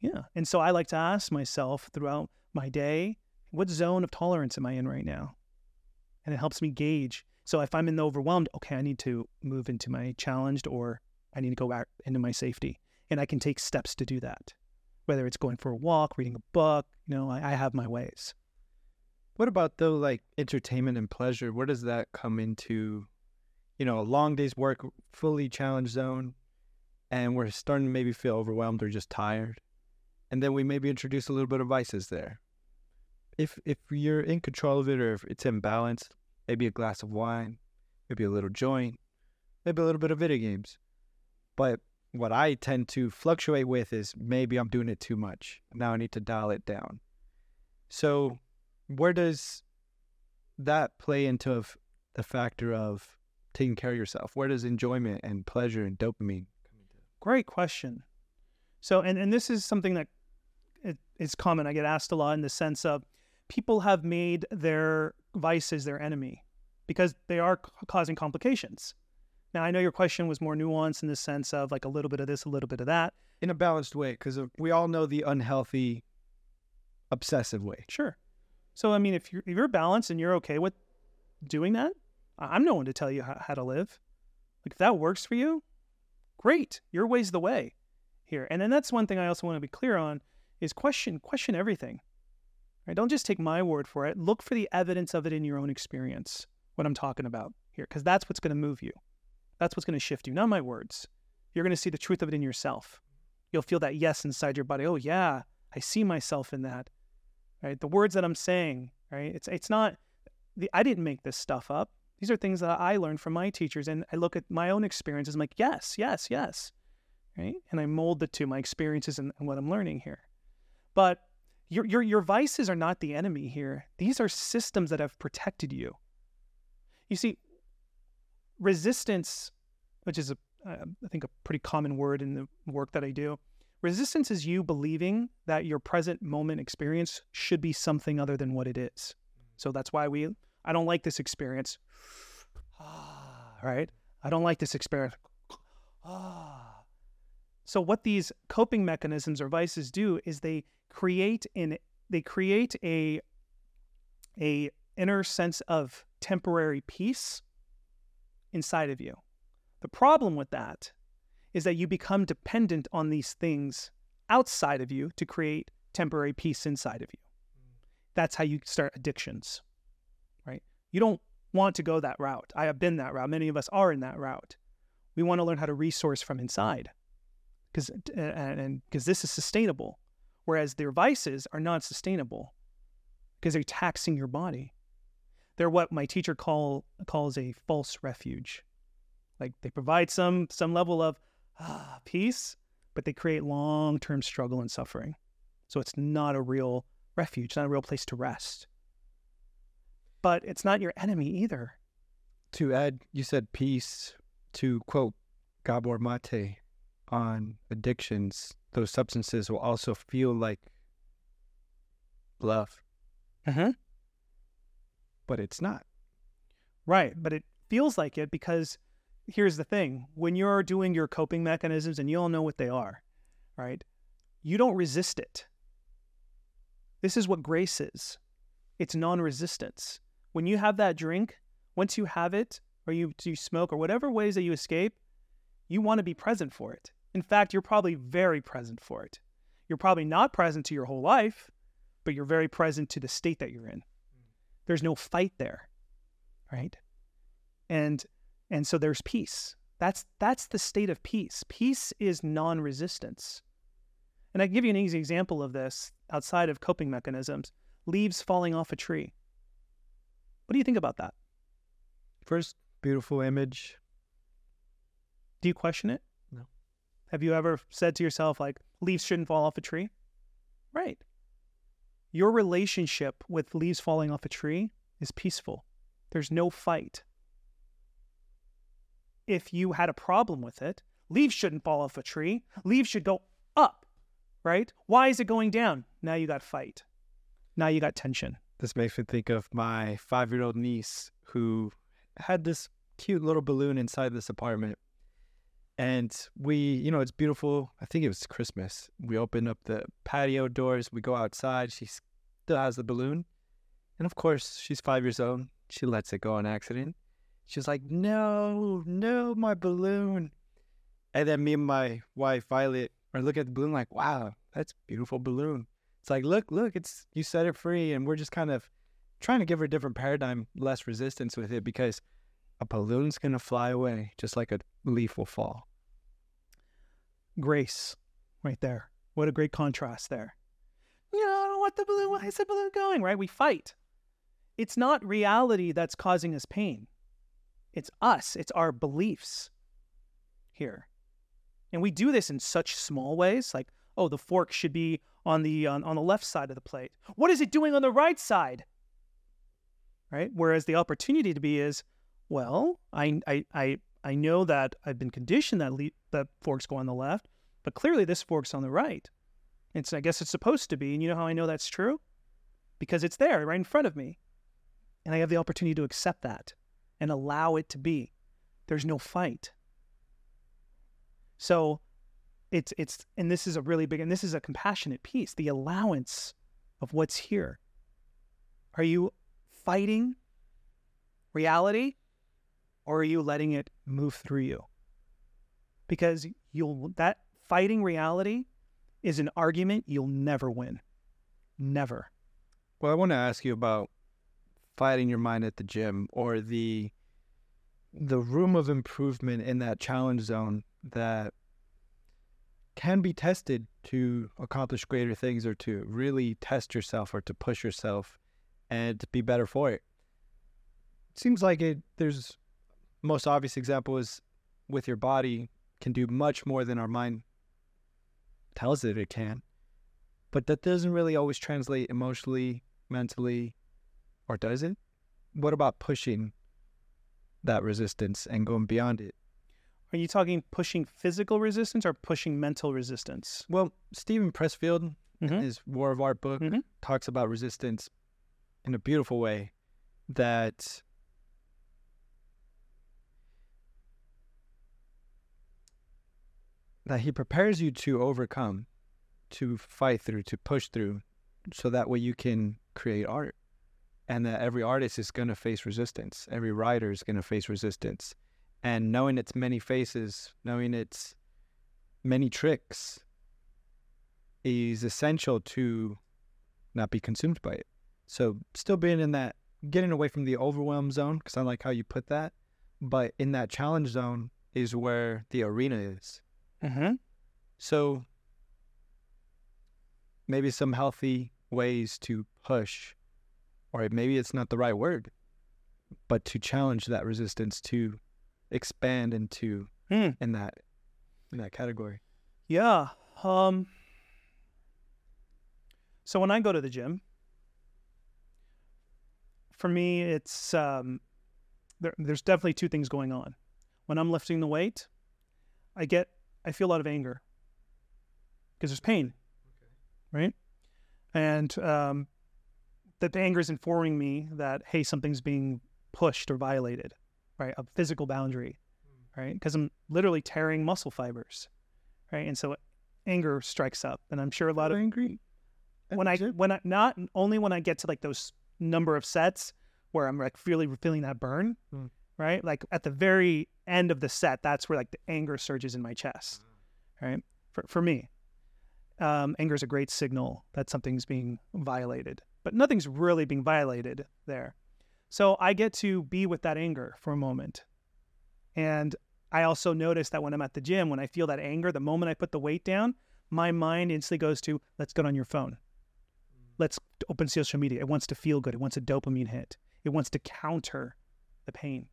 Mm. Yeah. And so I like to ask myself throughout my day, what zone of tolerance am I in right now? And it helps me gauge so if I'm in the overwhelmed, okay, I need to move into my challenged or I need to go back into my safety. And I can take steps to do that. Whether it's going for a walk, reading a book, you know, I, I have my ways. What about though like entertainment and pleasure? Where does that come into, you know, a long day's work, fully challenged zone, and we're starting to maybe feel overwhelmed or just tired. And then we maybe introduce a little bit of vices there. If if you're in control of it or if it's in balance, maybe a glass of wine, maybe a little joint, maybe a little bit of video games. But what I tend to fluctuate with is maybe I'm doing it too much. Now I need to dial it down. So, where does that play into the factor of taking care of yourself? Where does enjoyment and pleasure and dopamine come into? Great question. So, and, and this is something that it, it's common. I get asked a lot in the sense of people have made their vices their enemy because they are causing complications. Now, I know your question was more nuanced in the sense of like a little bit of this, a little bit of that. In a balanced way, because uh, we all know the unhealthy, obsessive way. Sure. So, I mean, if you're, if you're balanced and you're okay with doing that, I'm no one to tell you how, how to live. Like, if that works for you, great. Your way's the way here. And then that's one thing I also want to be clear on is question question everything. Right? Don't just take my word for it. Look for the evidence of it in your own experience, what I'm talking about here, because that's what's going to move you. That's what's going to shift you, not my words. You're going to see the truth of it in yourself. You'll feel that yes inside your body. Oh yeah, I see myself in that. Right? The words that I'm saying, right? It's it's not the I didn't make this stuff up. These are things that I learned from my teachers and I look at my own experiences I'm like, yes, yes, yes. Right? And I mold the two, my experiences and, and what I'm learning here. But your, your your vices are not the enemy here. These are systems that have protected you. You see, resistance, which is a uh, I think a pretty common word in the work that I do, resistance is you believing that your present moment experience should be something other than what it is. So that's why we I don't like this experience. right? I don't like this experience. So what these coping mechanisms or vices do is they create in they create a a inner sense of temporary peace inside of you. The problem with that is that you become dependent on these things outside of you to create temporary peace inside of you. That's how you start addictions. Right? You don't want to go that route. I have been that route. Many of us are in that route. We want to learn how to resource from inside. Cuz and because this is sustainable whereas their vices are not sustainable because they're taxing your body. They're what my teacher call calls a false refuge. Like they provide some some level of ah, peace, but they create long-term struggle and suffering. So it's not a real refuge, not a real place to rest. But it's not your enemy either. To add, you said peace. To quote Gabor Mate on addictions, those substances will also feel like love. Uh-huh. But it's not. Right. But it feels like it because here's the thing when you're doing your coping mechanisms, and you all know what they are, right? You don't resist it. This is what grace is it's non resistance. When you have that drink, once you have it, or you, you smoke, or whatever ways that you escape, you want to be present for it. In fact, you're probably very present for it. You're probably not present to your whole life, but you're very present to the state that you're in. There's no fight there, right? And and so there's peace. That's that's the state of peace. Peace is non-resistance. And I can give you an easy example of this outside of coping mechanisms. Leaves falling off a tree. What do you think about that? First, beautiful image. Do you question it? Have you ever said to yourself, like, leaves shouldn't fall off a tree? Right. Your relationship with leaves falling off a tree is peaceful. There's no fight. If you had a problem with it, leaves shouldn't fall off a tree. Leaves should go up, right? Why is it going down? Now you got fight. Now you got tension. This makes me think of my five year old niece who had this cute little balloon inside this apartment and we, you know, it's beautiful. I think it was Christmas. We open up the patio doors. We go outside. She still has the balloon. And of course, she's five years old. She lets it go on accident. She's like, no, no, my balloon. And then me and my wife, Violet, are looking at the balloon like, wow, that's beautiful balloon. It's like, look, look, it's you set it free. And we're just kind of trying to give her a different paradigm, less resistance with it because a balloon's going to fly away just like a leaf will fall grace right there. What a great contrast there. You know, I don't want the balloon. Why is the balloon going? Right? We fight. It's not reality that's causing us pain. It's us. It's our beliefs here. And we do this in such small ways, like, oh, the fork should be on the on, on the left side of the plate. What is it doing on the right side? Right? Whereas the opportunity to be is, well, I I I I know that I've been conditioned that le- that forks go on the left, but clearly this fork's on the right. It's I guess it's supposed to be, and you know how I know that's true? Because it's there right in front of me. And I have the opportunity to accept that and allow it to be. There's no fight. So it's it's and this is a really big and this is a compassionate piece, the allowance of what's here. Are you fighting reality or are you letting it move through you? Because you'll that fighting reality is an argument you'll never win. Never. Well, I want to ask you about fighting your mind at the gym or the the room of improvement in that challenge zone that can be tested to accomplish greater things or to really test yourself or to push yourself and to be better for it. It seems like it there's most obvious example is with your body can do much more than our mind tells it it can. But that doesn't really always translate emotionally, mentally, or does it? What about pushing that resistance and going beyond it? Are you talking pushing physical resistance or pushing mental resistance? Well, Steven Pressfield, in Mhm. his War of Art book, Mhm. talks about resistance in a beautiful way that that he prepares you to overcome, to fight through, to push through, so that way you can create art. And that every artist is going to face resistance. Every writer is going to face resistance. And knowing its many faces, knowing its many tricks, is essential to not be consumed by it. So, still being in that, getting away from the overwhelm zone, because I like how you put that, but in that challenge zone is where the arena is. Mm-hmm. So, maybe some healthy ways to push, or maybe it's not the right word, but to challenge that resistance to expand into Hmm. in that in that category. Yeah. Um, so when I go to the gym, for me, it's um, there, there's definitely two things going on. When I'm lifting the weight, I get I feel a lot of anger because there's pain, right? And um, that the anger is informing me that hey, something's being pushed or violated, right? A physical boundary, right? Because I'm literally tearing muscle fibers, right? And so anger strikes up, and I'm sure a lot of angry. when I when I not only when I get to like those number of sets where I'm like really feeling that burn, Hmm. Right? Like at the very end of the set, that's where like the anger surges in my chest, right? For for me, um, anger is a great signal that something's being violated, but nothing's really being violated there. So I get to be with that anger for a moment, and I also notice that when I'm at the gym, when I feel that anger, the moment I put the weight down, my mind instantly goes to let's get on your phone let's open social media. It wants to feel good. It wants a dopamine hit. It wants to counter the pain.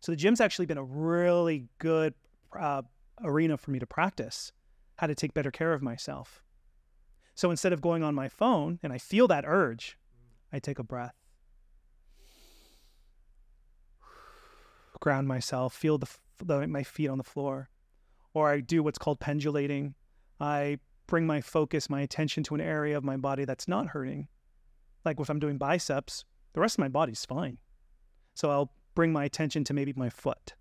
So the gym's actually been a really good uh, arena for me to practice how to take better care of myself. So instead of going on my phone and I feel that urge, I take a breath, ground myself, feel the, the my feet on the floor, or I do what's called pendulating. I bring my focus, my attention to an area of my body that's not hurting. Like if I'm doing biceps, the rest of my body's fine. So I'll bring my attention to maybe my foot.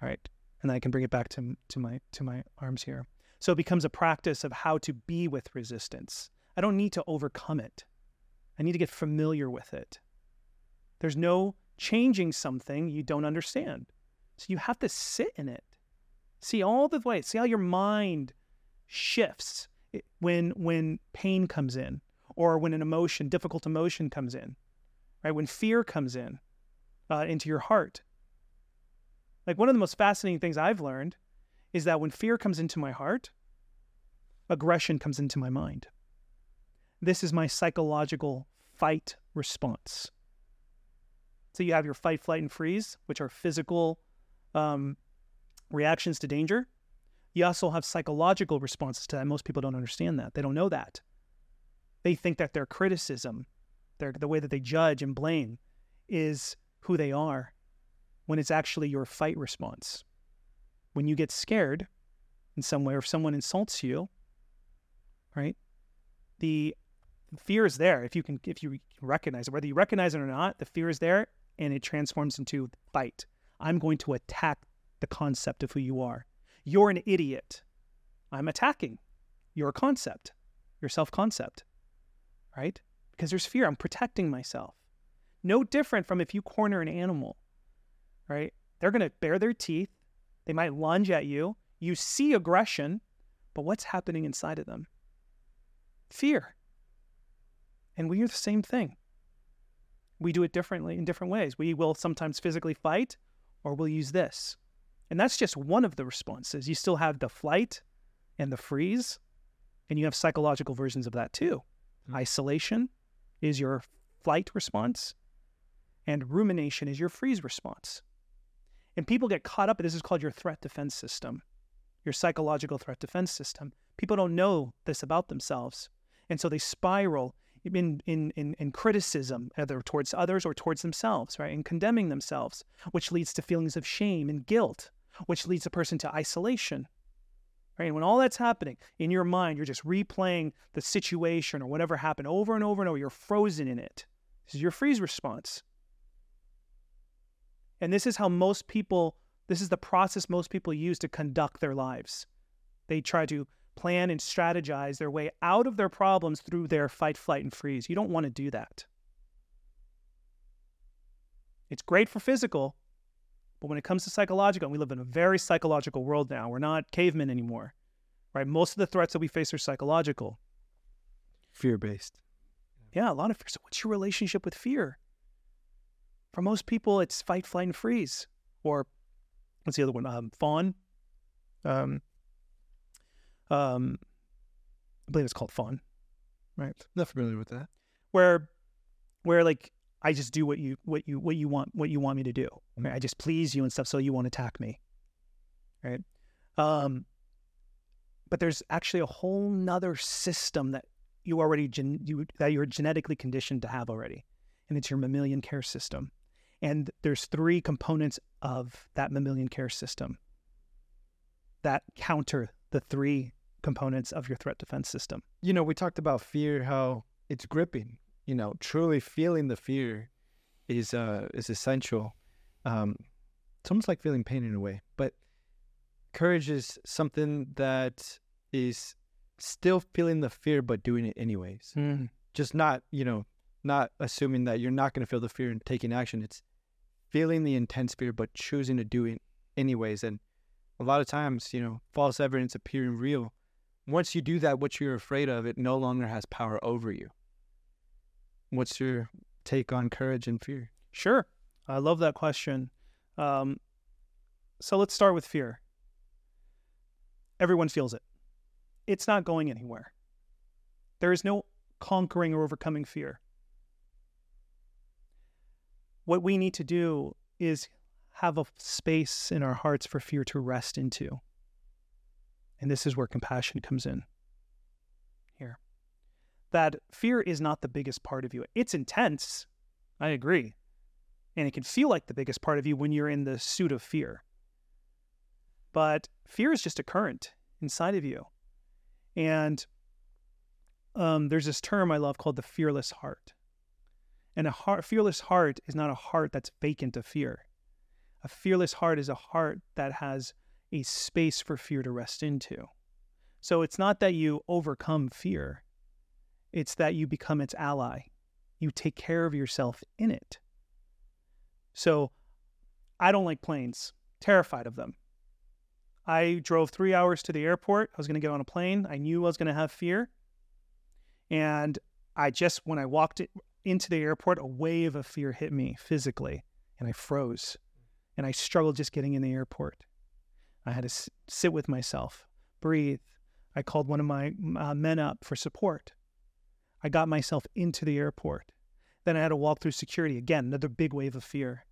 All right. And I can bring it back to, to my to my arms here. So it becomes a practice of how to be with resistance. I don't need to overcome it. I need to get familiar with it. There's no changing something you don't understand. So you have to sit in it. See all the ways. See how your mind shifts when when pain comes in or when an emotion difficult emotion comes in right when fear comes in uh, into your heart like one of the most fascinating things i've learned is that when fear comes into my heart aggression comes into my mind this is my psychological fight response so you have your fight flight and freeze which are physical um, reactions to danger you also have psychological responses to that. Most people don't understand that. They don't know that. They think that their criticism, their the way that they judge and blame, is who they are, when it's actually your fight response. When you get scared in some way, or if someone insults you, right? The fear is there. If you can, if you recognize it, whether you recognize it or not, the fear is there, and it transforms into fight. I'm going to attack the concept of who you are. You're an idiot. I'm attacking your concept, your self concept, right? Because there's fear. I'm protecting myself. No different from if you corner an animal, right? They're going to bare their teeth. They might lunge at you. You see aggression, but what's happening inside of them? Fear. And we are the same thing. We do it differently in different ways. We will sometimes physically fight, or we'll use this. And that's just one of the responses. You still have the flight and the freeze. And you have psychological versions of that too. Mm. Isolation is your flight response, and rumination is your freeze response. And people get caught up, this is called your threat defense system, your psychological threat defense system. People don't know this about themselves. And so they spiral in, in, in, in criticism, either towards others or towards themselves, right? And condemning themselves, which leads to feelings of shame and guilt, which leads a person to isolation. Right? And when all that's happening in your mind, you're just replaying the situation or whatever happened over and over and over. You're frozen in it. This is your freeze response. And this is how most people, this is the process most people use to conduct their lives. They try to plan and strategize their way out of their problems through their fight, flight, and freeze. You don't want to do that. It's great for physical, but when it comes to psychological, and we live in a very psychological world now, we're not cavemen anymore, right? Most of the threats that we face are psychological. Fear based. Yeah, a lot of fear. So, what's your relationship with fear? For most people, it's fight, flight, and freeze. Or what's the other one? Um, fawn. Um, um, I believe it's called fawn, right? Not familiar with that. Where, where like I just do what you what you what you want what you want me to do. Right? I just please you and stuff, so you won't attack me, right? Um, but there's actually a whole nother system that you already gen- you, that you're genetically conditioned to have already, and it's your mammalian care system. And there's three components of that mammalian care system that counter the three components of your threat defense system. You know, we talked about fear, how it's gripping. You know, truly feeling the fear is uh is essential. Um, it's almost like feeling pain in a way, but courage is something that is still feeling the fear but doing it anyways. Mm. Just not, you know, not assuming that you're not going to feel the fear and taking action. It's feeling the intense fear but choosing to do it anyways. And a lot of times, you know, false evidence appearing real. Once you do that, what you're afraid of, it no longer has power over you. What's your take on courage and fear? Sure. I love that question. Um, so let's start with fear. Everyone feels it. It's not going anywhere. There is no conquering or overcoming fear. What we need to do is have a space in our hearts for fear to rest into. And this is where compassion comes in. Here. That fear is not the biggest part of you. It's intense. I agree. And it can feel like the biggest part of you when you're in the suit of fear. But fear is just a current inside of you. And um, there's this term I love called the fearless heart. And a heart, fearless heart is not a heart that's vacant of fear. A fearless heart is a heart that has a space for fear to rest into. So it's not that you overcome fear, it's that you become its ally. You take care of yourself in it. So I don't like planes, terrified of them. I drove three hours to the airport. I was going to get on a plane. I knew I was going to have fear. And I just, when I walked into the airport, a wave of fear hit me physically and I froze. And I struggled just getting in the airport. I had to s- sit with myself, breathe. I called one of my uh, men up for support. I got myself into the airport. Then I had to walk through security again, another big wave of fear.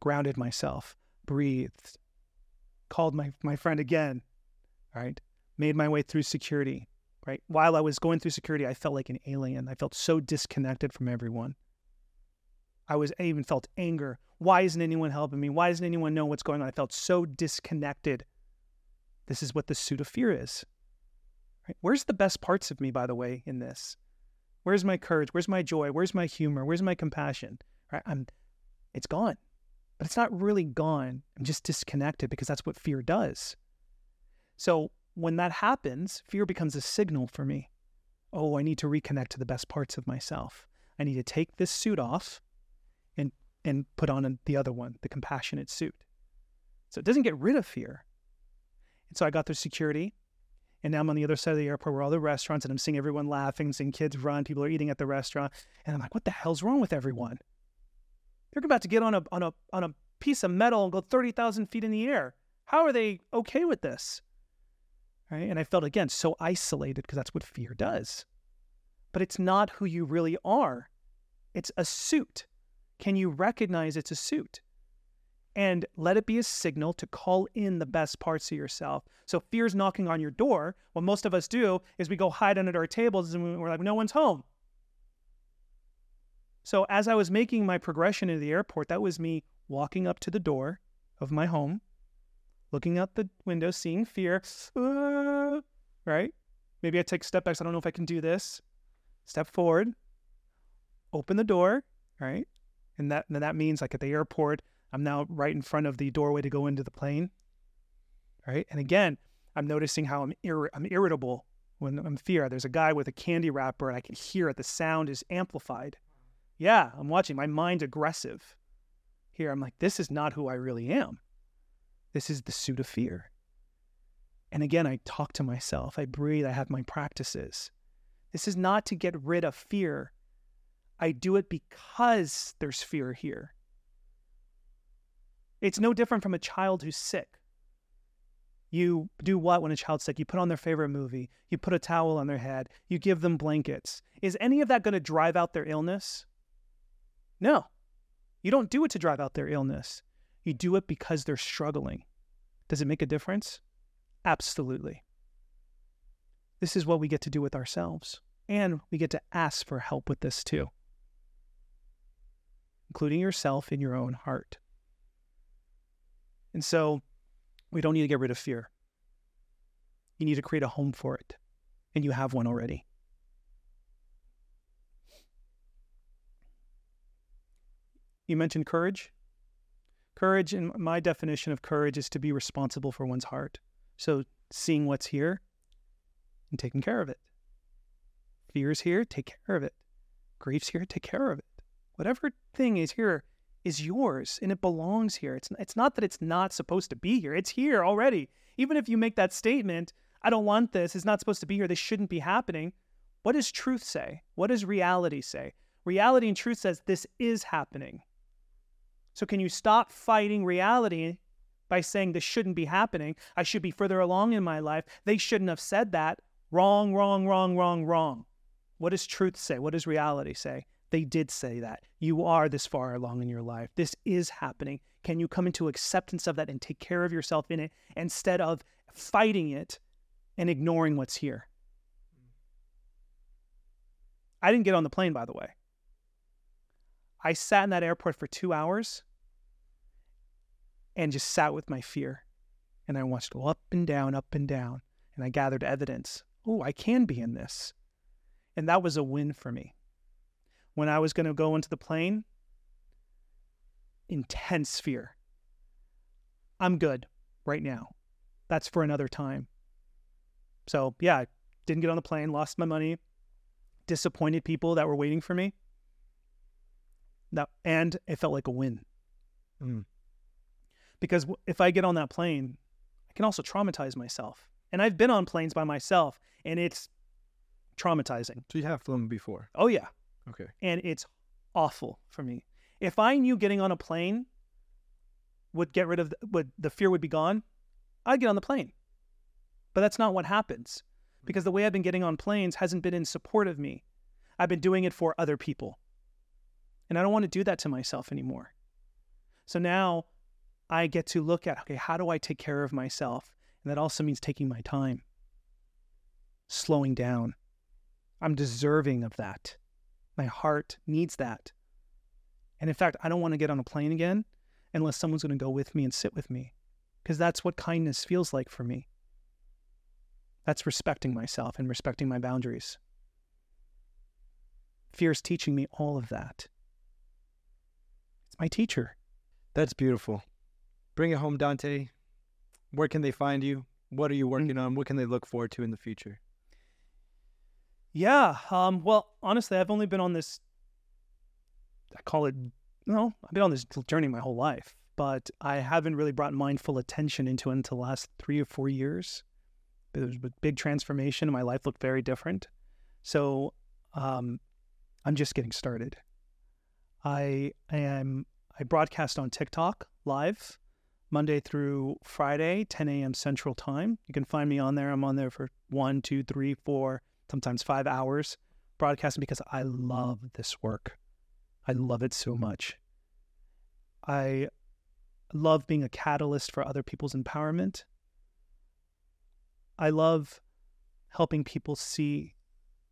Grounded myself, breathed, called my, my friend again, right? Made my way through security, right? While I was going through security, I felt like an alien. I felt so disconnected from everyone. I was I even felt anger. Why isn't anyone helping me? Why doesn't anyone know what's going on? I felt so disconnected. This is what the suit of fear is. Right? Where's the best parts of me, by the way, in this? Where's my courage? Where's my joy? Where's my humor? Where's my compassion? Right? I'm it's gone. But it's not really gone. I'm just disconnected because that's what fear does. So when that happens, fear becomes a signal for me. Oh, I need to reconnect to the best parts of myself. I need to take this suit off and and put on the other one, the compassionate suit. So it doesn't get rid of fear. And so I got through security, and now I'm on the other side of the airport where all the restaurants, and I'm seeing everyone laughing, seeing kids run, people are eating at the restaurant, and I'm like, what the hell's wrong with everyone? They're about to get on a on a on a piece of metal and go thirty thousand feet in the air. How are they okay with this? Right? And I felt again so isolated because that's what fear does. But it's not who you really are. It's a suit. Can you recognize it's a suit? And let it be a signal to call in the best parts of yourself. So fear's knocking on your door. What most of us do is we go hide under our tables and we're like, no one's home. So as I was making my progression into the airport, that was me walking up to the door of my home, looking out the window, seeing fear, uh, right? Maybe I take step back. I don't know if I can do this. Step forward, open the door, right? And that and that means like at the airport, I'm now right in front of the doorway to go into the plane, right? And again, I'm noticing how I'm ir- I'm irritable when I'm fear. There's a guy with a candy wrapper, and I can hear it. The sound is amplified. Yeah, I'm watching. My mind's aggressive. Here, I'm like, this is not who I really am. This is the suit of fear. And again, I talk to myself, I breathe, I have my practices. This is not to get rid of fear. I do it because there's fear here. It's no different from a child who's sick. You do what when a child's sick? You put on their favorite movie, you put a towel on their head, you give them blankets. Is any of that going to drive out their illness? No. You don't do it to drive out their illness. You do it because they're struggling. Does it make a difference? Absolutely. This is what we get to do with ourselves. And we get to ask for help with this too, including yourself in your own heart. And so we don't need to get rid of fear. You need to create a home for it, and you have one already. You mentioned courage. Courage, in my definition of courage, is to be responsible for one's heart. So, seeing what's here and taking care of it. Fear's here, take care of it. Grief's here, take care of it. Whatever thing is here is yours and it belongs here. It's, it's not that it's not supposed to be here, it's here already. Even if you make that statement, I don't want this, it's not supposed to be here, this shouldn't be happening. What does truth say? What does reality say? Reality and truth says this is happening. So, can you stop fighting reality by saying this shouldn't be happening? I should be further along in my life. They shouldn't have said that. Wrong, wrong, wrong, wrong, wrong. What does truth say? What does reality say? They did say that. You are this far along in your life. This is happening. Can you come into acceptance of that and take care of yourself in it instead of fighting it and ignoring what's here? I didn't get on the plane, by the way. I sat in that airport for two hours and just sat with my fear. And I watched up and down, up and down. And I gathered evidence. Oh, I can be in this. And that was a win for me when I was going to go into the plane, intense fear. I'm good right now. That's for another time. So, yeah, didn't get on the plane, lost my money, disappointed people that were waiting for me. That, and it felt like a win. Mm. Because if I get on that plane, I can also traumatize myself. And I've been on planes by myself, and it's traumatizing. So you have flown before? Oh, yeah. Okay. And it's awful for me. If I knew getting on a plane would get rid of the, would the fear would be gone, I'd get on the plane. But that's not what happens because the way I've been getting on planes hasn't been in support of me. I've been doing it for other people. And I don't want to do that to myself anymore. So now I get to look at okay, how do I take care of myself? And that also means taking my time, slowing down. I'm deserving of that. My heart needs that. And in fact, I don't want to get on a plane again unless someone's going to go with me and sit with me, because that's what kindness feels like for me. That's respecting myself and respecting my boundaries. Fear is teaching me all of that. It's my teacher. That's beautiful. Bring it home, Dante. Where can they find you? What are you mm. working on? What can they look forward to in the future? Yeah. Um, well, honestly, I've only been on this, I call it, no, I've been on this journey my whole life, but I haven't really brought mindful attention into it until the last three or four years. There was a big transformation and my life looked very different. So um, I'm just getting started. I, am, I broadcast on TikTok live Monday through Friday, 10 a.m. Central Time. You can find me on there. I'm on there for one, two, three, four, sometimes five hours broadcasting because I love this work. I love it so much. I love being a catalyst for other people's empowerment. I love helping people see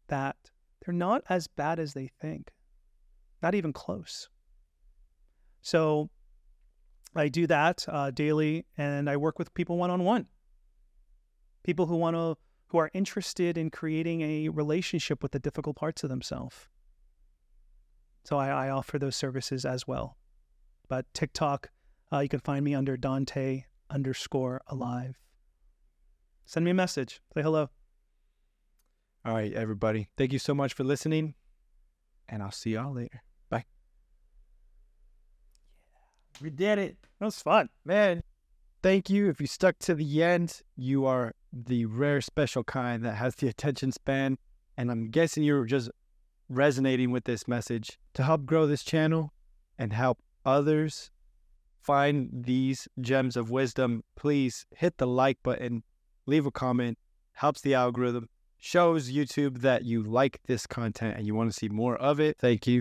that they're not as bad as they think, not even close. So I do that uh, daily, and I work with people one on one. People who want to, who are interested in creating a relationship with the difficult parts of themselves. So I, I offer those services as well. But TikTok, uh, you can find me under Dante underscore alive. Send me a message. Say hello. All right, everybody. Thank you so much for listening, and I'll see y'all later. We did it. That was fun. Man, thank you. If you stuck to the end, you are the rare special kind that has the attention span. And I'm guessing you're just resonating with this message to help grow this channel and help others find these gems of wisdom. Please hit the like button, leave a comment, helps the algorithm, shows YouTube that you like this content and you want to see more of it. Thank you.